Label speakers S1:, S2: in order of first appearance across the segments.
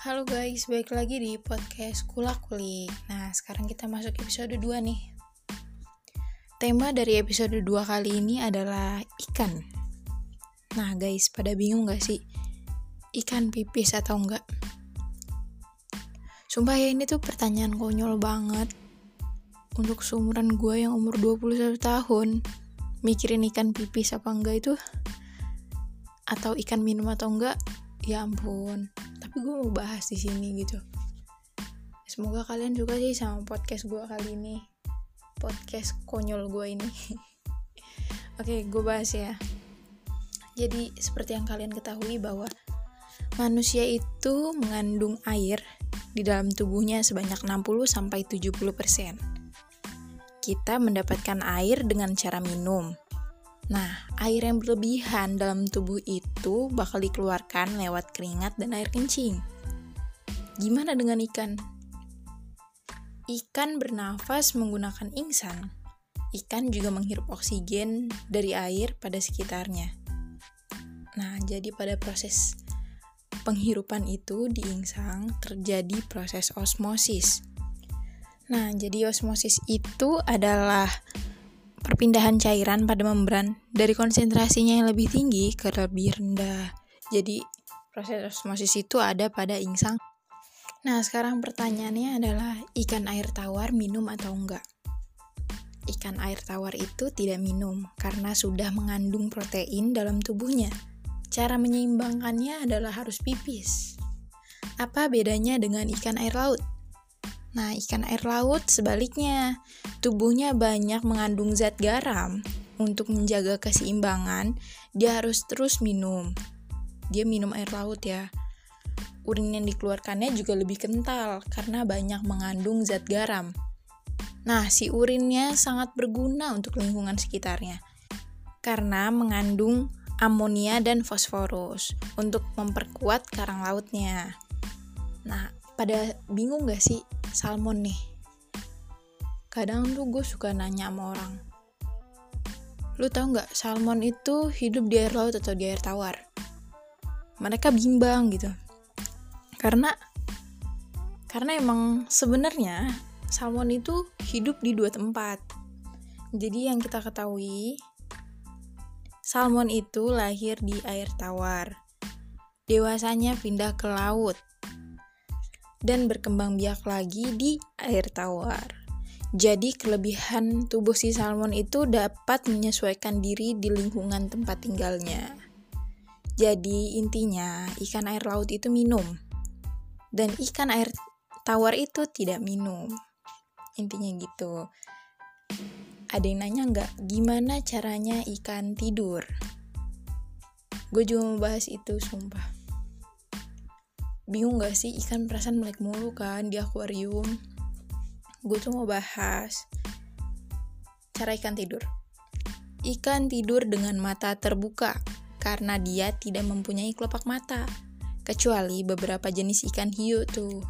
S1: Halo guys, balik lagi di podcast Kula Kuli. Nah, sekarang kita masuk episode 2 nih. Tema dari episode 2 kali ini adalah ikan. Nah guys, pada bingung gak sih? Ikan pipis atau enggak? Sumpah ya ini tuh pertanyaan konyol banget. Untuk seumuran gue yang umur 21 tahun, mikirin ikan pipis apa enggak itu atau ikan minum atau enggak, ya ampun tapi gue mau bahas di sini gitu semoga kalian suka sih sama podcast gue kali ini podcast konyol gue ini oke gue bahas ya jadi seperti yang kalian ketahui bahwa manusia itu mengandung air di dalam tubuhnya sebanyak 60 sampai 70%. Kita mendapatkan air dengan cara minum. Nah, air yang berlebihan dalam tubuh itu bakal dikeluarkan lewat keringat dan air kencing. Gimana dengan ikan? Ikan bernafas menggunakan ingsan. Ikan juga menghirup oksigen dari air pada sekitarnya. Nah, jadi pada proses penghirupan itu di insang terjadi proses osmosis. Nah, jadi osmosis itu adalah perpindahan cairan pada membran dari konsentrasinya yang lebih tinggi ke lebih rendah. Jadi proses osmosis itu ada pada insang. Nah, sekarang pertanyaannya adalah ikan air tawar minum atau enggak? Ikan air tawar itu tidak minum karena sudah mengandung protein dalam tubuhnya. Cara menyeimbangkannya adalah harus pipis. Apa bedanya dengan ikan air laut? Nah, ikan air laut sebaliknya, tubuhnya banyak mengandung zat garam. Untuk menjaga keseimbangan, dia harus terus minum. Dia minum air laut ya. Urin yang dikeluarkannya juga lebih kental karena banyak mengandung zat garam. Nah, si urinnya sangat berguna untuk lingkungan sekitarnya karena mengandung amonia dan fosforus untuk memperkuat karang lautnya. Nah, pada bingung gak sih salmon nih? Kadang tuh gue suka nanya sama orang. Lu tau gak salmon itu hidup di air laut atau di air tawar? Mereka bimbang gitu. Karena karena emang sebenarnya salmon itu hidup di dua tempat. Jadi yang kita ketahui salmon itu lahir di air tawar. Dewasanya pindah ke laut dan berkembang biak lagi di air tawar. Jadi kelebihan tubuh si salmon itu dapat menyesuaikan diri di lingkungan tempat tinggalnya. Jadi intinya ikan air laut itu minum dan ikan air tawar itu tidak minum. Intinya gitu. Ada yang nanya nggak gimana caranya ikan tidur? Gue juga mau bahas itu sumpah bingung gak sih? Ikan perasaan melek mulu kan di akuarium. Gue tuh mau bahas cara ikan tidur. Ikan tidur dengan mata terbuka karena dia tidak mempunyai kelopak mata kecuali beberapa jenis ikan hiu tuh.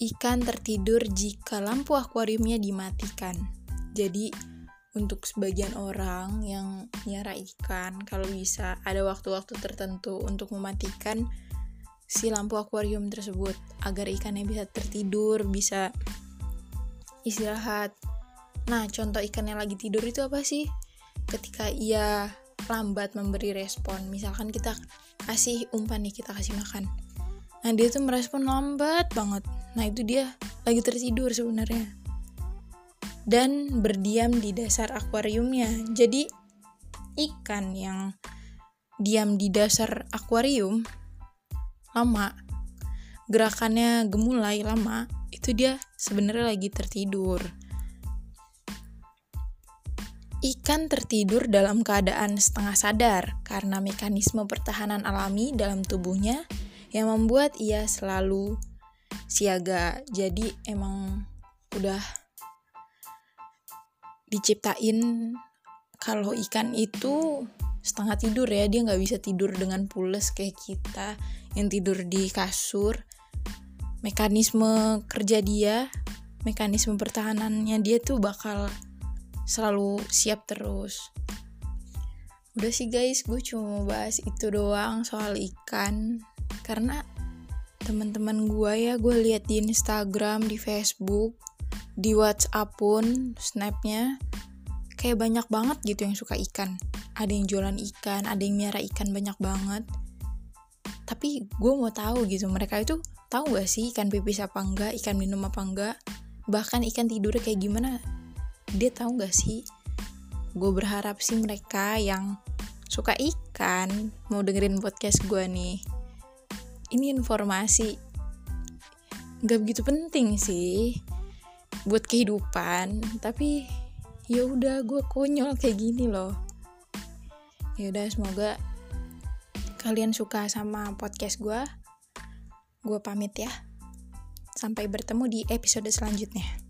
S1: Ikan tertidur jika lampu akuariumnya dimatikan. Jadi untuk sebagian orang yang nyara ikan kalau bisa ada waktu-waktu tertentu untuk mematikan si lampu akuarium tersebut agar ikannya bisa tertidur, bisa istirahat. Nah, contoh ikan yang lagi tidur itu apa sih? Ketika ia lambat memberi respon, misalkan kita kasih umpan nih, kita kasih makan. Nah, dia tuh merespon lambat banget. Nah, itu dia lagi tertidur sebenarnya. Dan berdiam di dasar akuariumnya. Jadi, ikan yang diam di dasar akuarium lama. Gerakannya gemulai lama itu dia sebenarnya lagi tertidur. Ikan tertidur dalam keadaan setengah sadar karena mekanisme pertahanan alami dalam tubuhnya yang membuat ia selalu siaga. Jadi emang udah diciptain kalau ikan itu setengah tidur ya dia nggak bisa tidur dengan pules kayak kita yang tidur di kasur mekanisme kerja dia mekanisme pertahanannya dia tuh bakal selalu siap terus. Udah sih guys gue cuma mau bahas itu doang soal ikan. Karena teman-teman gue ya gue lihat di Instagram di Facebook di WhatsApp pun snapnya kayak banyak banget gitu yang suka ikan. Ada yang jualan ikan ada yang miara ikan banyak banget tapi gue mau tahu gitu mereka itu tahu gak sih ikan pipis apa enggak ikan minum apa enggak? Bahkan ikan tidur kayak gimana? Dia tahu gak sih? Gue berharap sih mereka yang suka ikan mau dengerin podcast gue nih. Ini informasi gak begitu penting sih buat kehidupan tapi ya udah gue konyol kayak gini loh. Ya udah semoga kalian suka sama podcast gue, gue pamit ya. Sampai bertemu di episode selanjutnya.